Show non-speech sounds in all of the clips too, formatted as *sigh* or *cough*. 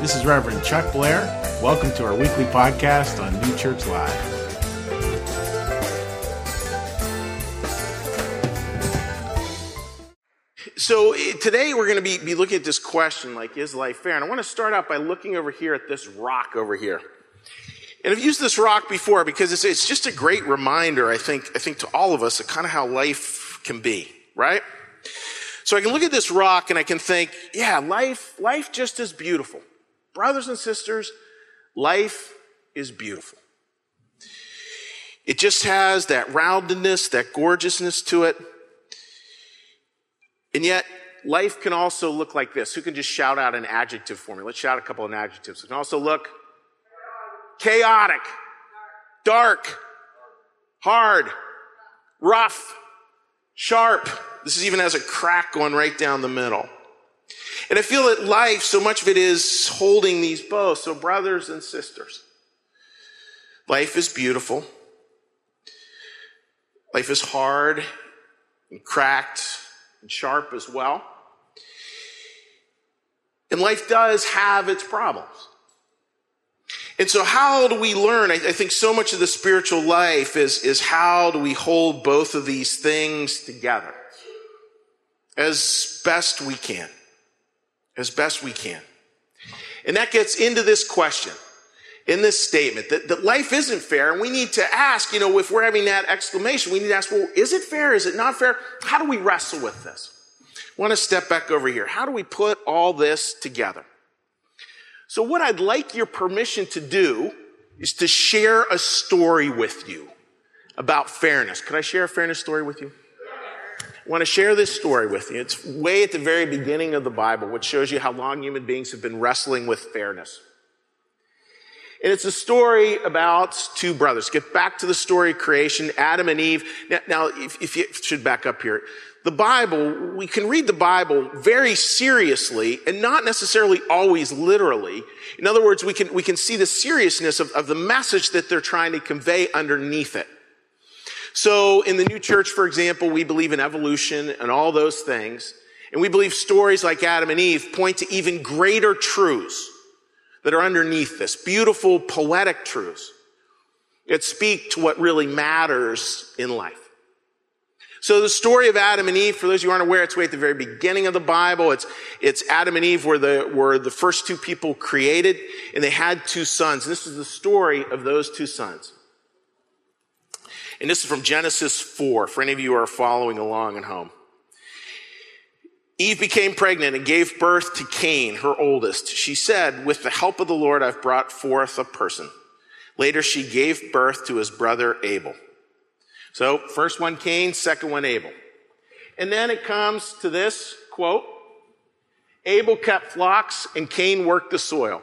This is Reverend Chuck Blair. Welcome to our weekly podcast on New Church Live. So eh, today we're going to be, be looking at this question like, is life fair? And I want to start out by looking over here at this rock over here. And I've used this rock before because it's, it's just a great reminder, I think, I think to all of us of kind of how life can be, right? So I can look at this rock and I can think, yeah, life, life just is beautiful. Brothers and sisters, life is beautiful. It just has that roundedness, that gorgeousness to it. And yet, life can also look like this. Who can just shout out an adjective for me? Let's shout a couple of adjectives. It can also look chaotic, dark, hard, rough, sharp. This even has a crack going right down the middle. And I feel that life, so much of it is holding these both. So, brothers and sisters, life is beautiful. Life is hard and cracked and sharp as well. And life does have its problems. And so, how do we learn? I, I, think so much of the spiritual life is, is how do we hold both of these things together as best we can. As best we can. And that gets into this question, in this statement, that, that life isn't fair. And we need to ask, you know, if we're having that exclamation, we need to ask, well, is it fair? Is it not fair? How do we wrestle with this? I want to step back over here. How do we put all this together? So, what I'd like your permission to do is to share a story with you about fairness. Could I share a fairness story with you? I want to share this story with you. It's way at the very beginning of the Bible, which shows you how long human beings have been wrestling with fairness. And it's a story about two brothers. Get back to the story of creation, Adam and Eve. Now, now if, if, you should back up here, the Bible, we can read the Bible very seriously and not necessarily always literally. In other words, we can, we can see the seriousness of, of the message that they're trying to convey underneath it. So in the new church, for example, we believe in evolution and all those things. And we believe stories like Adam and Eve point to even greater truths that are underneath this. Beautiful, poetic truths that speak to what really matters in life. So the story of Adam and Eve, for those who aren't aware, it's way at the very beginning of the Bible. It's, it's Adam and Eve were the, were the first two people created, and they had two sons. This is the story of those two sons. And this is from Genesis 4, for any of you who are following along at home. Eve became pregnant and gave birth to Cain, her oldest. She said, with the help of the Lord, I've brought forth a person. Later, she gave birth to his brother Abel. So, first one Cain, second one Abel. And then it comes to this quote Abel kept flocks and Cain worked the soil.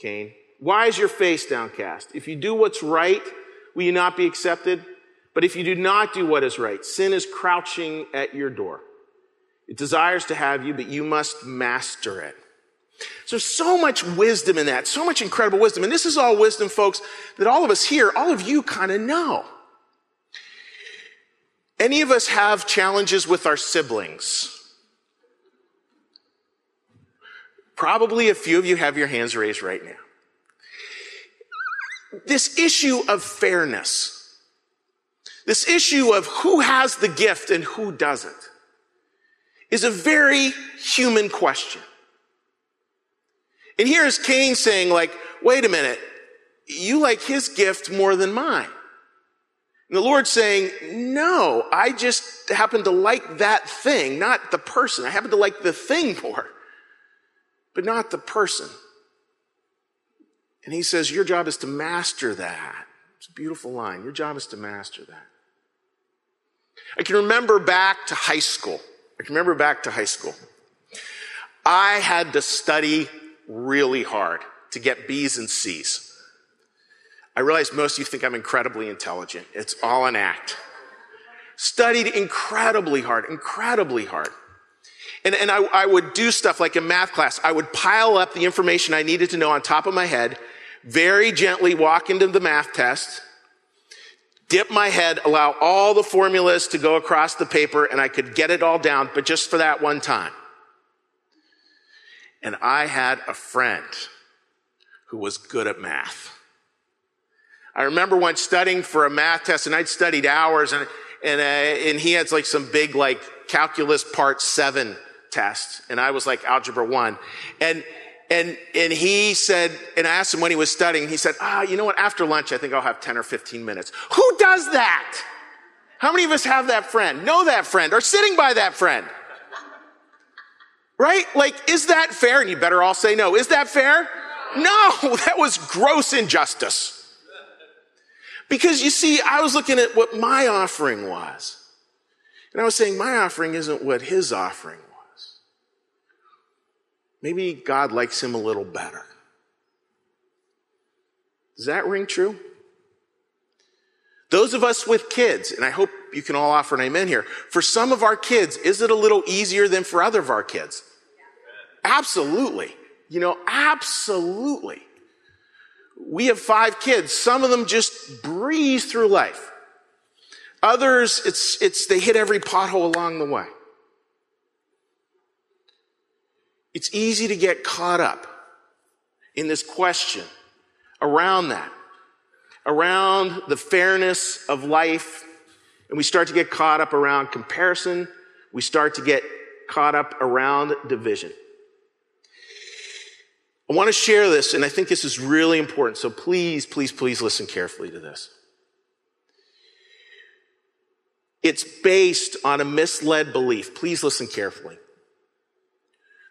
Cain? Why is your face downcast? If you do what's right, will you not be accepted? But if you do not do what is right, sin is crouching at your door. It desires to have you, but you must master it. So, so much wisdom in that, so much incredible wisdom. And this is all wisdom, folks, that all of us here, all of you kind of know. Any of us have challenges with our siblings? Probably a few of you have your hands raised right now. This issue of fairness, this issue of who has the gift and who doesn't is a very human question. And here is Cain saying, like, wait a minute, you like his gift more than mine. And the Lord saying, no, I just happen to like that thing, not the person. I happen to like the thing more, but not the person. And he says, your job is to master that. It's a beautiful line. Your job is to master that. I can remember back to high school. I can remember back to high school. I had to study really hard to get B's and C's. I realize most of you think I'm incredibly intelligent. It's all an act. Studied incredibly hard, incredibly hard. And, and I, I would do stuff like in math class. I would pile up the information I needed to know on top of my head, very gently walk into the math test, dip my head, allow all the formulas to go across the paper, and I could get it all down, but just for that one time. And I had a friend who was good at math. I remember once studying for a math test, and I'd studied hours, and, and, uh, and he had like some big, like, calculus part seven test, and I was like algebra one. And, and, and he said, and I asked him when he was studying, he said, ah, you know what? After lunch, I think I'll have 10 or 15 minutes. Who does that? How many of us have that friend, know that friend, or sitting by that friend? Right? Like, is that fair? And you better all say no. Is that fair? No, *laughs* that was gross injustice. Because you see, I was looking at what my offering was. And I was saying, my offering isn't what his offering. Maybe God likes him a little better. Does that ring true? Those of us with kids, and I hope you can all offer an amen here, for some of our kids, is it a little easier than for other of our kids? Absolutely. You know, absolutely. We have five kids. Some of them just breeze through life. Others, it's, it's, they hit every pothole along the way. It's easy to get caught up in this question around that, around the fairness of life. And we start to get caught up around comparison. We start to get caught up around division. I want to share this, and I think this is really important. So please, please, please listen carefully to this. It's based on a misled belief. Please listen carefully.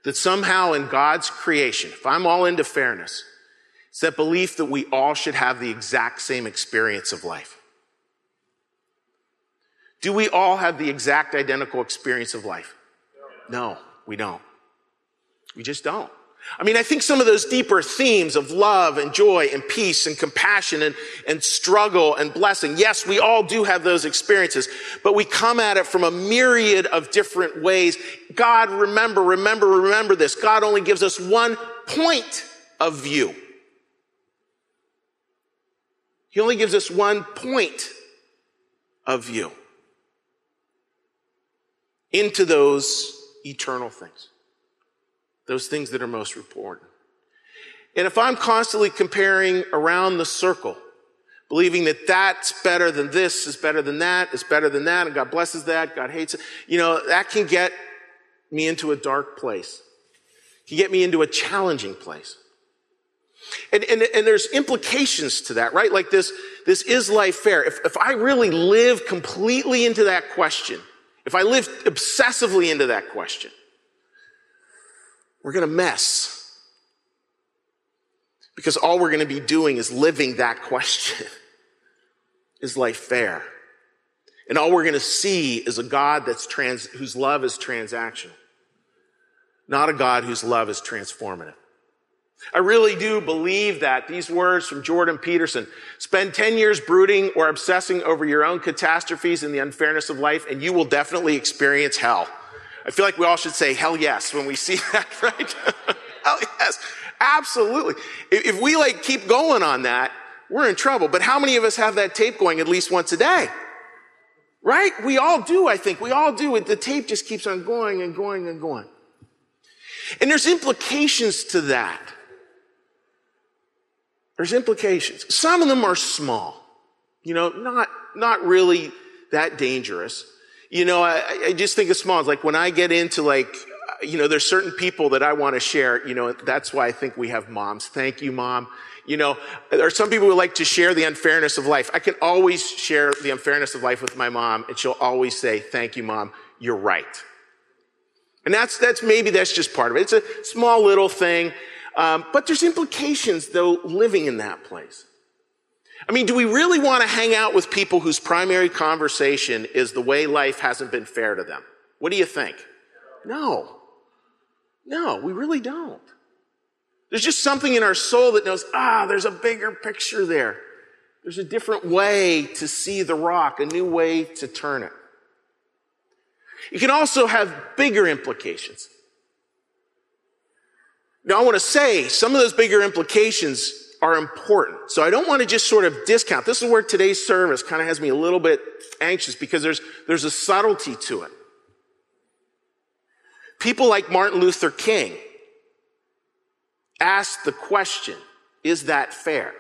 That somehow in God's creation, if I'm all into fairness, it's that belief that we all should have the exact same experience of life. Do we all have the exact identical experience of life? No, we don't. We just don't. I mean, I think some of those deeper themes of love and joy and peace and compassion and, and struggle and blessing, yes, we all do have those experiences, but we come at it from a myriad of different ways. God, remember, remember, remember this. God only gives us one point of view. He only gives us one point of view into those eternal things those things that are most important. And if I'm constantly comparing around the circle, believing that that's better than this is better than that is better than that, and God blesses that, God hates it, you know, that can get me into a dark place. Can get me into a challenging place. And, and, and there's implications to that, right? Like this, this is life fair? If, if I really live completely into that question, if I live obsessively into that question, we're going to mess. Because all we're going to be doing is living that question. *laughs* is life fair? And all we're going to see is a God that's trans, whose love is transactional. Not a God whose love is transformative. I really do believe that these words from Jordan Peterson spend 10 years brooding or obsessing over your own catastrophes and the unfairness of life, and you will definitely experience hell. I feel like we all should say hell yes when we see *laughs* that, right? *laughs* hell yes. Absolutely. If we like keep going on that, we're in trouble. But how many of us have that tape going at least once a day? Right? We all do, I think. We all do. The tape just keeps on going and going and going. And there's implications to that. There's implications. Some of them are small. You know, not, not really that dangerous. You know, I, I just think of small. Like when I get into like, you know, there's certain people that I want to share. You know, that's why I think we have moms. Thank you, mom. You know, there are some people who like to share the unfairness of life. I can always share the unfairness of life with my mom, and she'll always say, "Thank you, mom. You're right." And that's that's maybe that's just part of it. It's a small little thing, um, but there's implications though living in that place. I mean, do we really want to hang out with people whose primary conversation is the way life hasn't been fair to them? What do you think? No. No, we really don't. There's just something in our soul that knows, ah, there's a bigger picture there. There's a different way to see the rock, a new way to turn it. It can also have bigger implications. Now, I want to say some of those bigger implications are important. So I don't want to just sort of discount. This is where today's service kind of has me a little bit anxious because there's, there's a subtlety to it. People like Martin Luther King asked the question, is that fair?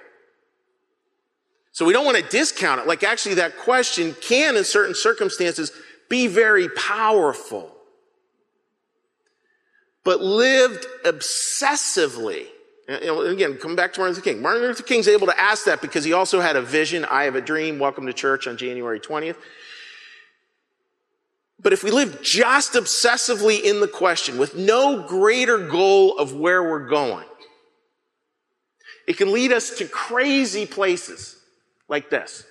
So we don't want to discount it. Like actually that question can in certain circumstances be very powerful. But lived obsessively know, again, come back to Martin Luther King. Martin Luther King's able to ask that because he also had a vision. I have a dream. Welcome to church on January 20th. But if we live just obsessively in the question with no greater goal of where we're going, it can lead us to crazy places like this.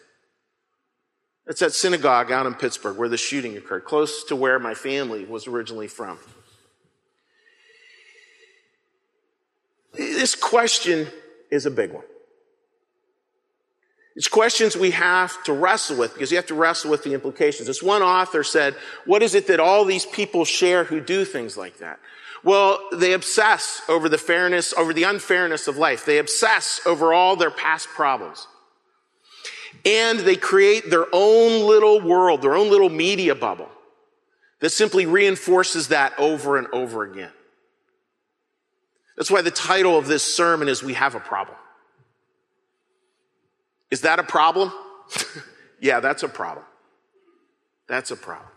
It's that synagogue out in Pittsburgh where the shooting occurred, close to where my family was originally from. This question is a big one. It's questions we have to wrestle with because you have to wrestle with the implications. This one author said, what is it that all these people share who do things like that? Well, they obsess over the fairness, over the unfairness of life. They obsess over all their past problems. And they create their own little world, their own little media bubble that simply reinforces that over and over again. That's why the title of this sermon is We Have a Problem. Is that a problem? *laughs* yeah, that's a problem. That's a problem.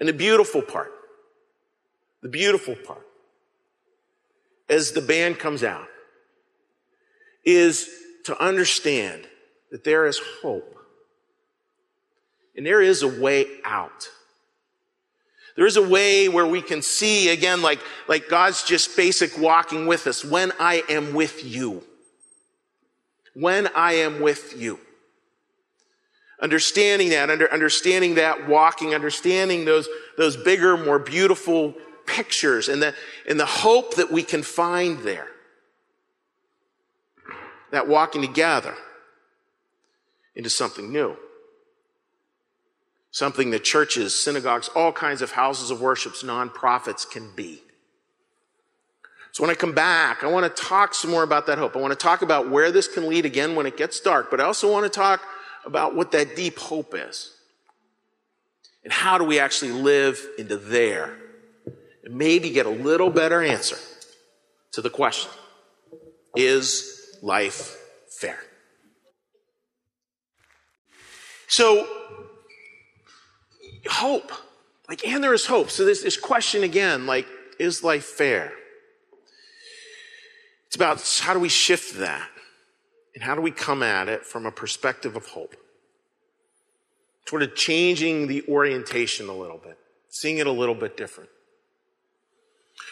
And the beautiful part, the beautiful part, as the band comes out, is to understand that there is hope. And there is a way out. There is a way where we can see again, like, like God's just basic walking with us when I am with you. When I am with you. Understanding that, under, understanding that walking, understanding those, those bigger, more beautiful pictures and the, and the hope that we can find there. That walking together into something new something that churches, synagogues, all kinds of houses of worships, nonprofits can be. So when I come back, I want to talk some more about that hope. I want to talk about where this can lead again when it gets dark, but I also want to talk about what that deep hope is. And how do we actually live into there? And maybe get a little better answer to the question. Is life fair? So hope. Like, and there is hope. So this, this question again, like, is life fair? It's about how do we shift that? And how do we come at it from a perspective of hope? Sort of changing the orientation a little bit, seeing it a little bit different.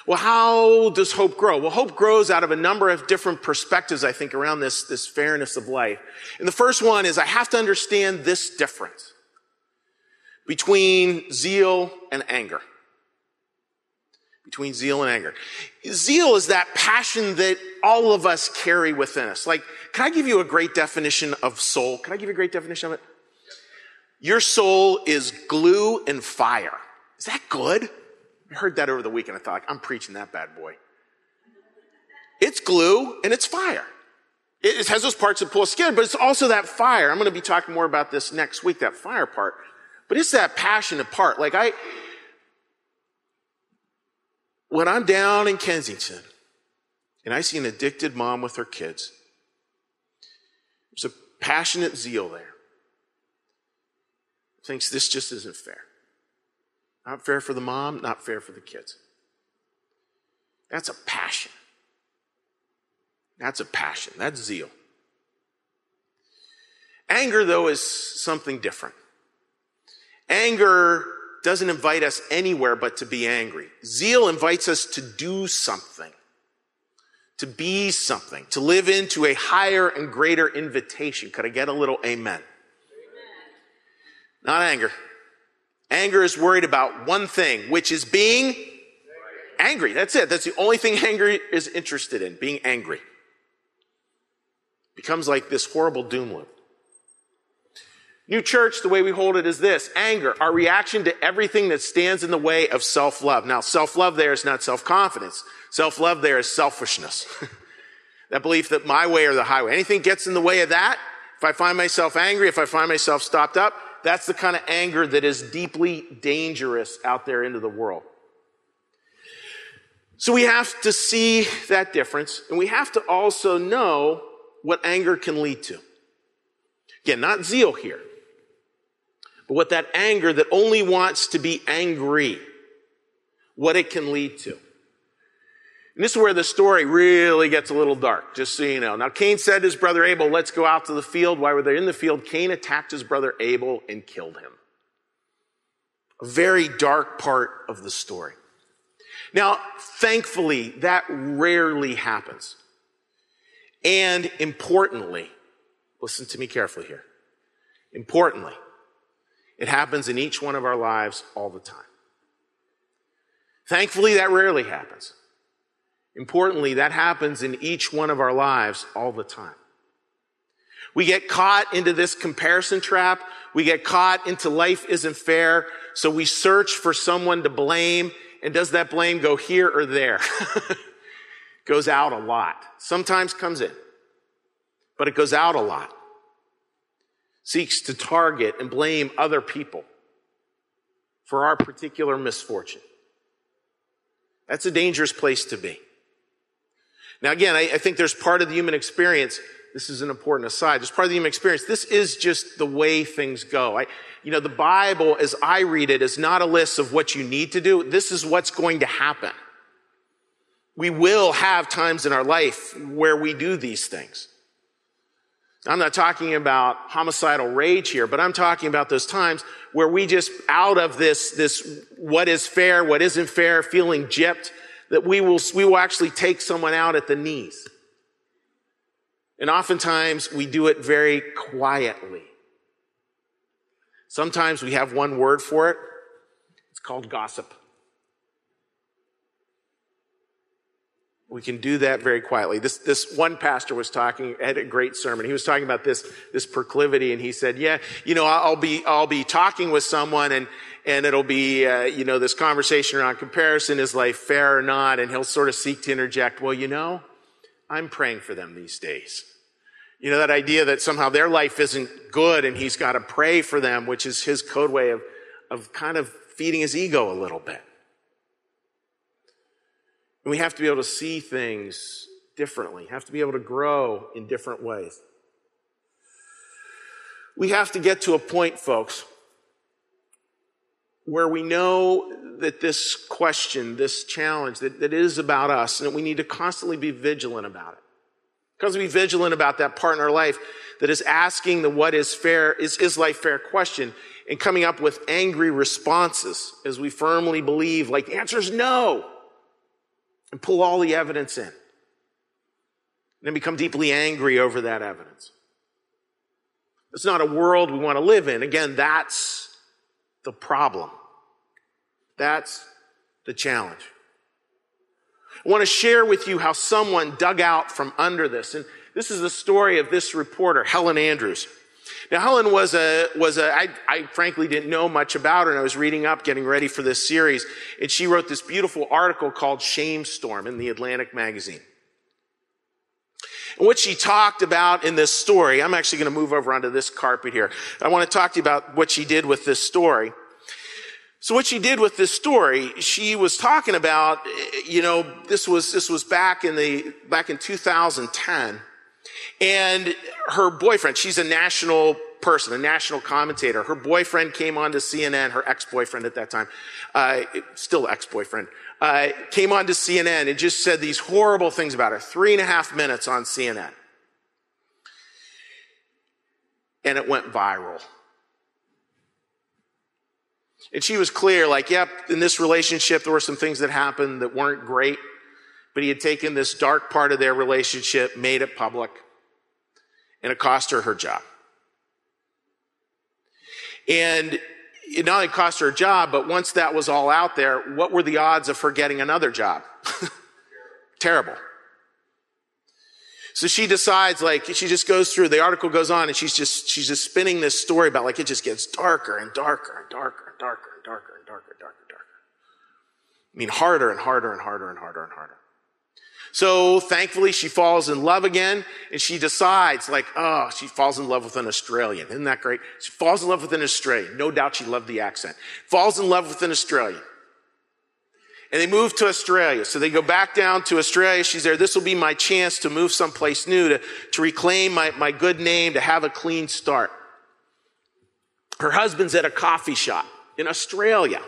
Well, how does hope grow? Well, hope grows out of a number of different perspectives, I think, around this, this fairness of life. And the first one is I have to understand this difference between zeal and anger. Between zeal and anger. Zeal is that passion that all of us carry within us. Like, can I give you a great definition of soul? Can I give you a great definition of it? Your soul is glue and fire. Is that good? I heard that over the weekend. I thought, like, I'm preaching that bad boy. It's glue and it's fire. It has those parts that pull us together, but it's also that fire. I'm going to be talking more about this next week, that fire part. But it's that passionate part. Like I, when I'm down in Kensington and I see an addicted mom with her kids, there's a passionate zeal there. Thinks this just isn't fair. Not fair for the mom, not fair for the kids. That's a passion. That's a passion. That's zeal. Anger, though, is something different. Anger doesn't invite us anywhere but to be angry. Zeal invites us to do something, to be something, to live into a higher and greater invitation. Could I get a little amen? amen? Not anger. Anger is worried about one thing, which is being Angry. That's it. That's the only thing anger is interested in, being angry. Becomes like this horrible doom loop. New church, the way we hold it is this anger, our reaction to everything that stands in the way of self love. Now, self love there is not self confidence. Self love there is selfishness. *laughs* that belief that my way or the highway. Anything gets in the way of that, if I find myself angry, if I find myself stopped up, that's the kind of anger that is deeply dangerous out there into the world. So we have to see that difference, and we have to also know what anger can lead to. Again, not zeal here, but what that anger that only wants to be angry, what it can lead to. And this is where the story really gets a little dark, just so you know. Now, Cain said to his brother Abel, Let's go out to the field. While were they in the field, Cain attacked his brother Abel and killed him. A very dark part of the story. Now, thankfully, that rarely happens. And importantly, listen to me carefully here. Importantly, it happens in each one of our lives all the time. Thankfully, that rarely happens. Importantly, that happens in each one of our lives all the time. We get caught into this comparison trap. We get caught into life isn't fair. So we search for someone to blame. And does that blame go here or there? *laughs* goes out a lot. Sometimes comes in, but it goes out a lot. Seeks to target and blame other people for our particular misfortune. That's a dangerous place to be. Now, again, I, I, think there's part of the human experience. This is an important aside. There's part of the human experience. This is just the way things go. I, you know, the Bible, as I read it, is not a list of what you need to do. This is what's going to happen. We will have times in our life where we do these things. I'm not talking about homicidal rage here, but I'm talking about those times where we just out of this, this what is fair, what isn't fair, feeling gypped, that we will, we will actually take someone out at the knees. And oftentimes we do it very quietly. Sometimes we have one word for it. It's called gossip. We can do that very quietly. This, this one pastor was talking, had a great sermon. He was talking about this, this proclivity and he said, yeah, you know, I'll be, I'll be talking with someone and, and it'll be, uh, you know, this conversation around comparison is life fair or not? And he'll sort of seek to interject, well, you know, I'm praying for them these days. You know, that idea that somehow their life isn't good and he's got to pray for them, which is his code way of, of kind of feeding his ego a little bit. And we have to be able to see things differently, have to be able to grow in different ways. We have to get to a point, folks, where we know that this question, this challenge, that, that is about us, and that we need to constantly be vigilant about it. Because we be vigilant about that part in our life that is asking the what is fair, is, is life fair question and coming up with angry responses as we firmly believe, like the answer is no, and pull all the evidence in. And then become deeply angry over that evidence. It's not a world we want to live in. Again, that's the problem. That's the challenge. I want to share with you how someone dug out from under this. And this is the story of this reporter, Helen Andrews. Now, Helen was a, was a, I, I frankly didn't know much about her and I was reading up, getting ready for this series. And she wrote this beautiful article called Shame Storm in the Atlantic magazine. And what she talked about in this story, I'm actually going to move over onto this carpet here. I want to talk to you about what she did with this story. So what she did with this story, she was talking about, you know, this was, this was back in the, back in 2010. And her boyfriend, she's a national person, a national commentator. Her boyfriend came on to CNN, her ex-boyfriend at that time, uh, still ex-boyfriend, uh, came on to CNN and just said these horrible things about her. Three and a half minutes on CNN. And it went viral. And she was clear, like, yep, in this relationship, there were some things that happened that weren't great, but he had taken this dark part of their relationship, made it public, and it cost her her job. And it not only cost her a job, but once that was all out there, what were the odds of her getting another job? *laughs* Terrible. So she decides, like, she just goes through, the article goes on and she's just, she's just spinning this story about like it just gets darker and darker and darker and darker and darker and darker and darker and darker. I mean, harder and harder and harder and harder and harder. So thankfully she falls in love again and she decides like, oh, she falls in love with an Australian. Isn't that great? She falls in love with an Australian. No doubt she loved the accent. Falls in love with an Australian and they move to Australia. So they go back down to Australia. She's there. This will be my chance to move someplace new, to, to reclaim my, my good name, to have a clean start. Her husband's at a coffee shop in Australia.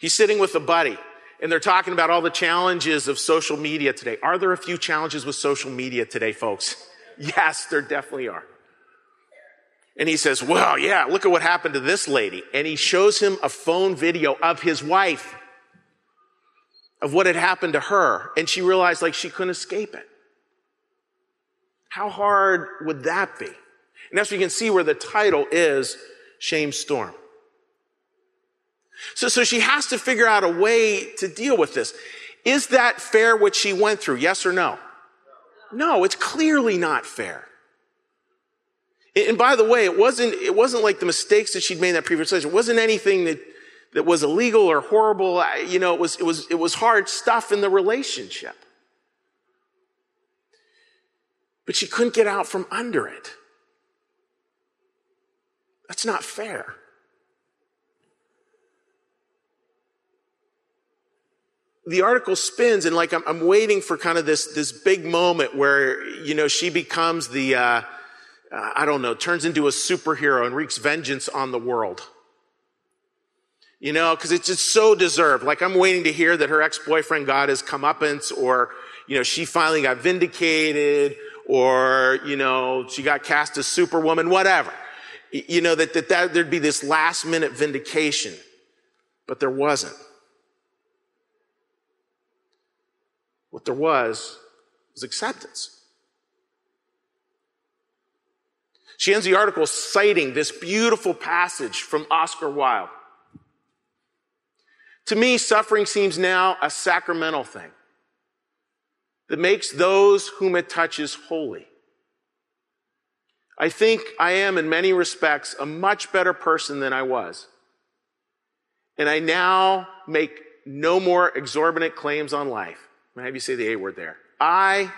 He's sitting with a buddy and they're talking about all the challenges of social media today. Are there a few challenges with social media today, folks? *laughs* Yes, there definitely are. And he says, well, yeah, look at what happened to this lady. And he shows him a phone video of his wife of what had happened to her, and she realized like she couldn't escape it. How hard would that be? And that's where you can see where the title is Shame Storm. So, so she has to figure out a way to deal with this. Is that fair what she went through? Yes or no? No, it's clearly not fair. And by the way, it wasn't, it wasn't like the mistakes that she'd made in that previous relationship. It wasn't anything that that was illegal or horrible. You know, it was, it was, it was hard stuff in the relationship. But she couldn't get out from under it. That's not fair. The article spins and like I'm, I'm, waiting for kind of this this big moment where you know she becomes the uh, uh, I don't know turns into a superhero and wreaks vengeance on the world. You know, because it's just so deserved. Like I'm waiting to hear that her ex-boyfriend got his comeuppance or, you know, she finally got vindicated or, you know, she got cast as superwoman, whatever. You know, that, that, that there'd be this last minute vindication. But there wasn't. What there was was acceptance. She ends the article citing this beautiful passage from Oscar Wilde. To me, suffering seems now a sacramental thing that makes those whom it touches holy. I think I am, in many respects, a much better person than I was. And I now make no more exorbitant claims on life. I'm have you say the A word there. I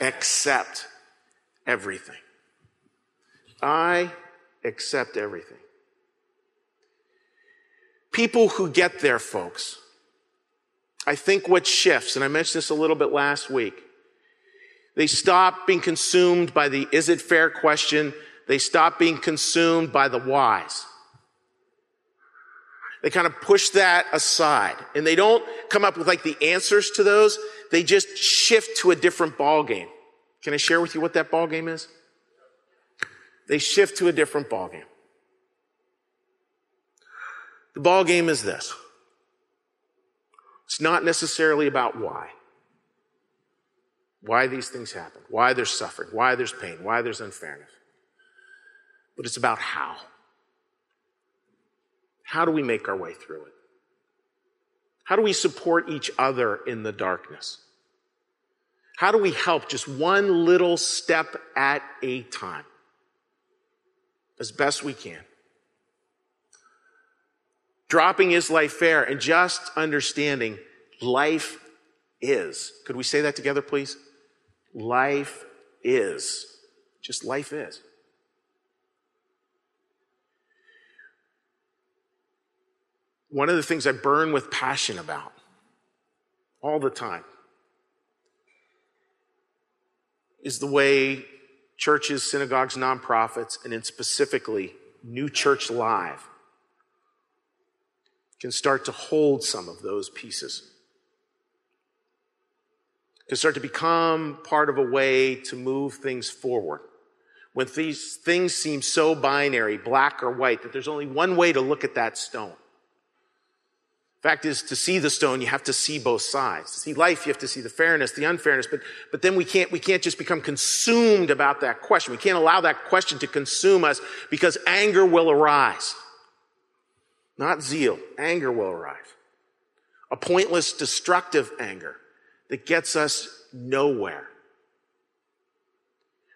accept everything. I accept everything. People who get there, folks, I think what shifts, and I mentioned this a little bit last week, they stop being consumed by the is it fair question. They stop being consumed by the whys. They kind of push that aside and they don't come up with like the answers to those. They just shift to a different ball game. Can I share with you what that ball game is? They shift to a different ball game. The ball game is this. It's not necessarily about why. Why these things happen, why there's suffering, why there's pain, why there's unfairness. But it's about how. How do we make our way through it? How do we support each other in the darkness? How do we help just one little step at a time? As best we can dropping is life fair and just understanding life is. Could we say that together, please? Life is. Just life is. One of the things I burn with passion about all the time is the way churches, synagogues, nonprofits, and in specifically New Church Live can start to hold some of those pieces. Can start to become part of a way to move things forward. When these things seem so binary, black or white, that there's only one way to look at that stone. Fact is, to see the stone, you have to see both sides. To see life, you have to see the fairness, the unfairness, but, but then we can't, we can't just become consumed about that question. We can't allow that question to consume us because anger will arise. not zeal. Anger will arise. A pointless, destructive anger that gets us nowhere.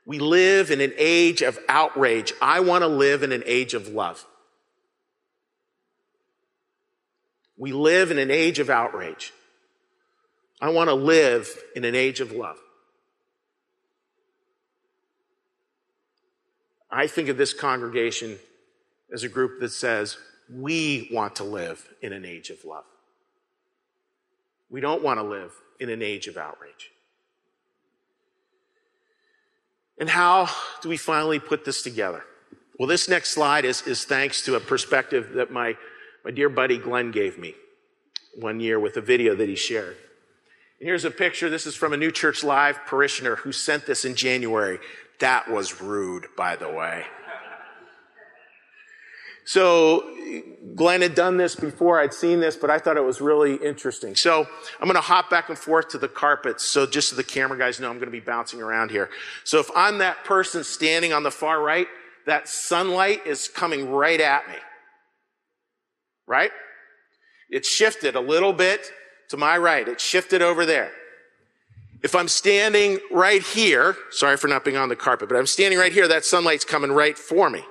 We live in an age of outrage. I want to live in an age of love. We live in an age of outrage. I want to live in an age of love. I think of this congregation as a group that says, we want to live in an age of love. We don't want to live in an age of outrage. And how do we finally put this together? Well, this next slide is, is thanks to a perspective that my, my dear buddy Glenn gave me one year with a video that he shared. And here's a picture. This is from a New Church Live parishioner who sent this in January. That was rude, by the way. So Glenn had done this before. I'd seen this, but I thought it was really interesting. So I'm going to hop back and forth to the carpets. So just so the camera guys know, I'm going to be bouncing around here. So if I'm that person standing on the far right, that sunlight is coming right at me. Right? It shifted a little bit to my right. It shifted over there. If I'm standing right here, sorry for not being on the carpet, but I'm standing right here, that sunlight's coming right for me.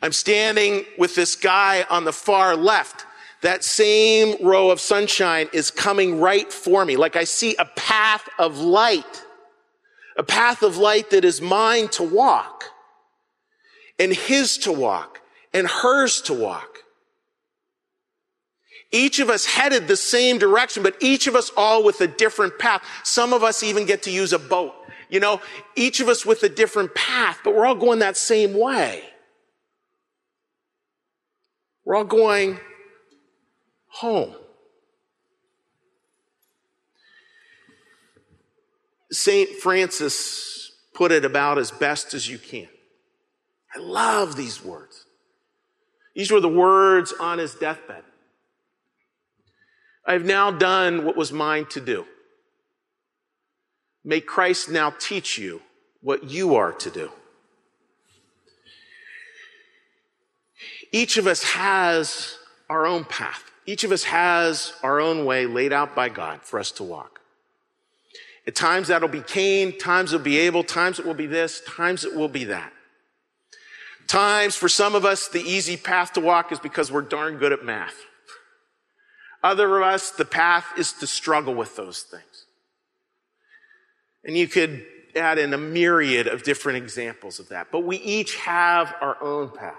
I'm standing with this guy on the far left. That same row of sunshine is coming right for me. Like I see a path of light, a path of light that is mine to walk and his to walk and hers to walk. Each of us headed the same direction, but each of us all with a different path. Some of us even get to use a boat. You know, each of us with a different path, but we're all going that same way. We're all going home. St. Francis put it about as best as you can. I love these words. These were the words on his deathbed. I have now done what was mine to do. May Christ now teach you what you are to do. Each of us has our own path. Each of us has our own way laid out by God for us to walk. At times that'll be Cain, times it'll be Abel, times it will be this, times it will be that. Times for some of us, the easy path to walk is because we're darn good at math. Other of us, the path is to struggle with those things. And you could add in a myriad of different examples of that, but we each have our own path.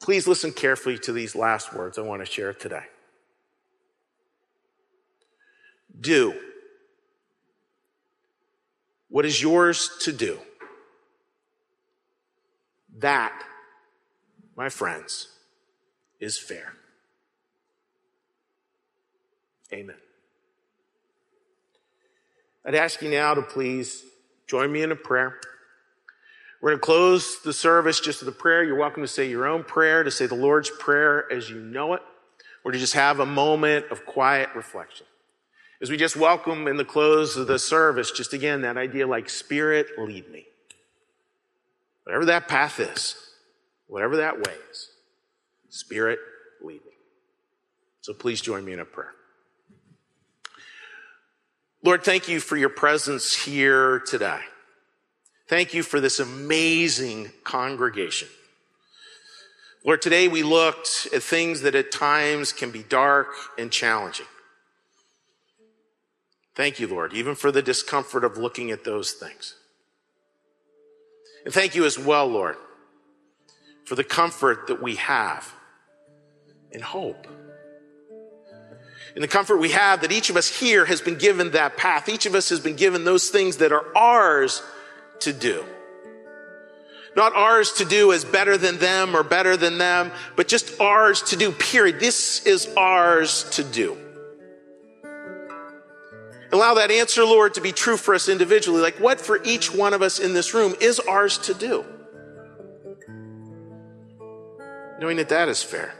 Please listen carefully to these last words I want to share today. Do what is yours to do. That, my friends, is fair. Amen. I'd ask you now to please join me in a prayer. We're going to close the service just with a prayer. You're welcome to say your own prayer, to say the Lord's Prayer as you know it, or to just have a moment of quiet reflection. As we just welcome in the close of the service, just again, that idea like, Spirit, lead me. Whatever that path is, whatever that is, Spirit, lead me. So please join me in a prayer. Lord, thank you for your presence here today. Thank you for this amazing congregation. Lord, today we looked at things that at times can be dark and challenging. Thank you, Lord, even for the discomfort of looking at those things. And thank you as well, Lord, for the comfort that we have in hope. In the comfort we have that each of us here has been given that path. Each of us has been given those things that are ours to do. Not ours to do as better than them or better than them, but just ours to do, period. This is ours to do. Allow that answer, Lord, to be true for us individually. Like what for each one of us in this room is ours to do knowing that that is fair.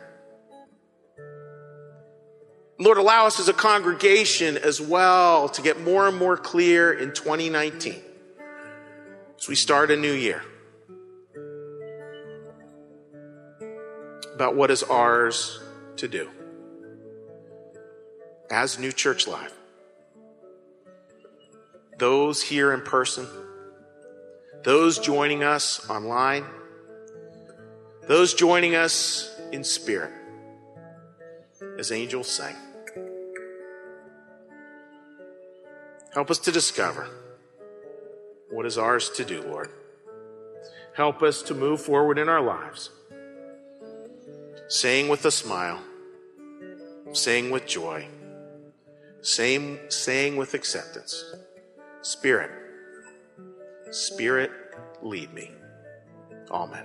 Lord, allow us as a congregation as well to get more and more clear in 2019 as we start a new year. About what is ours to do. As New Church Live. Those here in person, those joining us online those joining us in spirit, as angels sing. Help us to discover what is ours to do, Lord. Help us to move forward in our lives, saying with a smile, saying with joy, saying, saying with acceptance, Spirit, Spirit, lead me. Amen.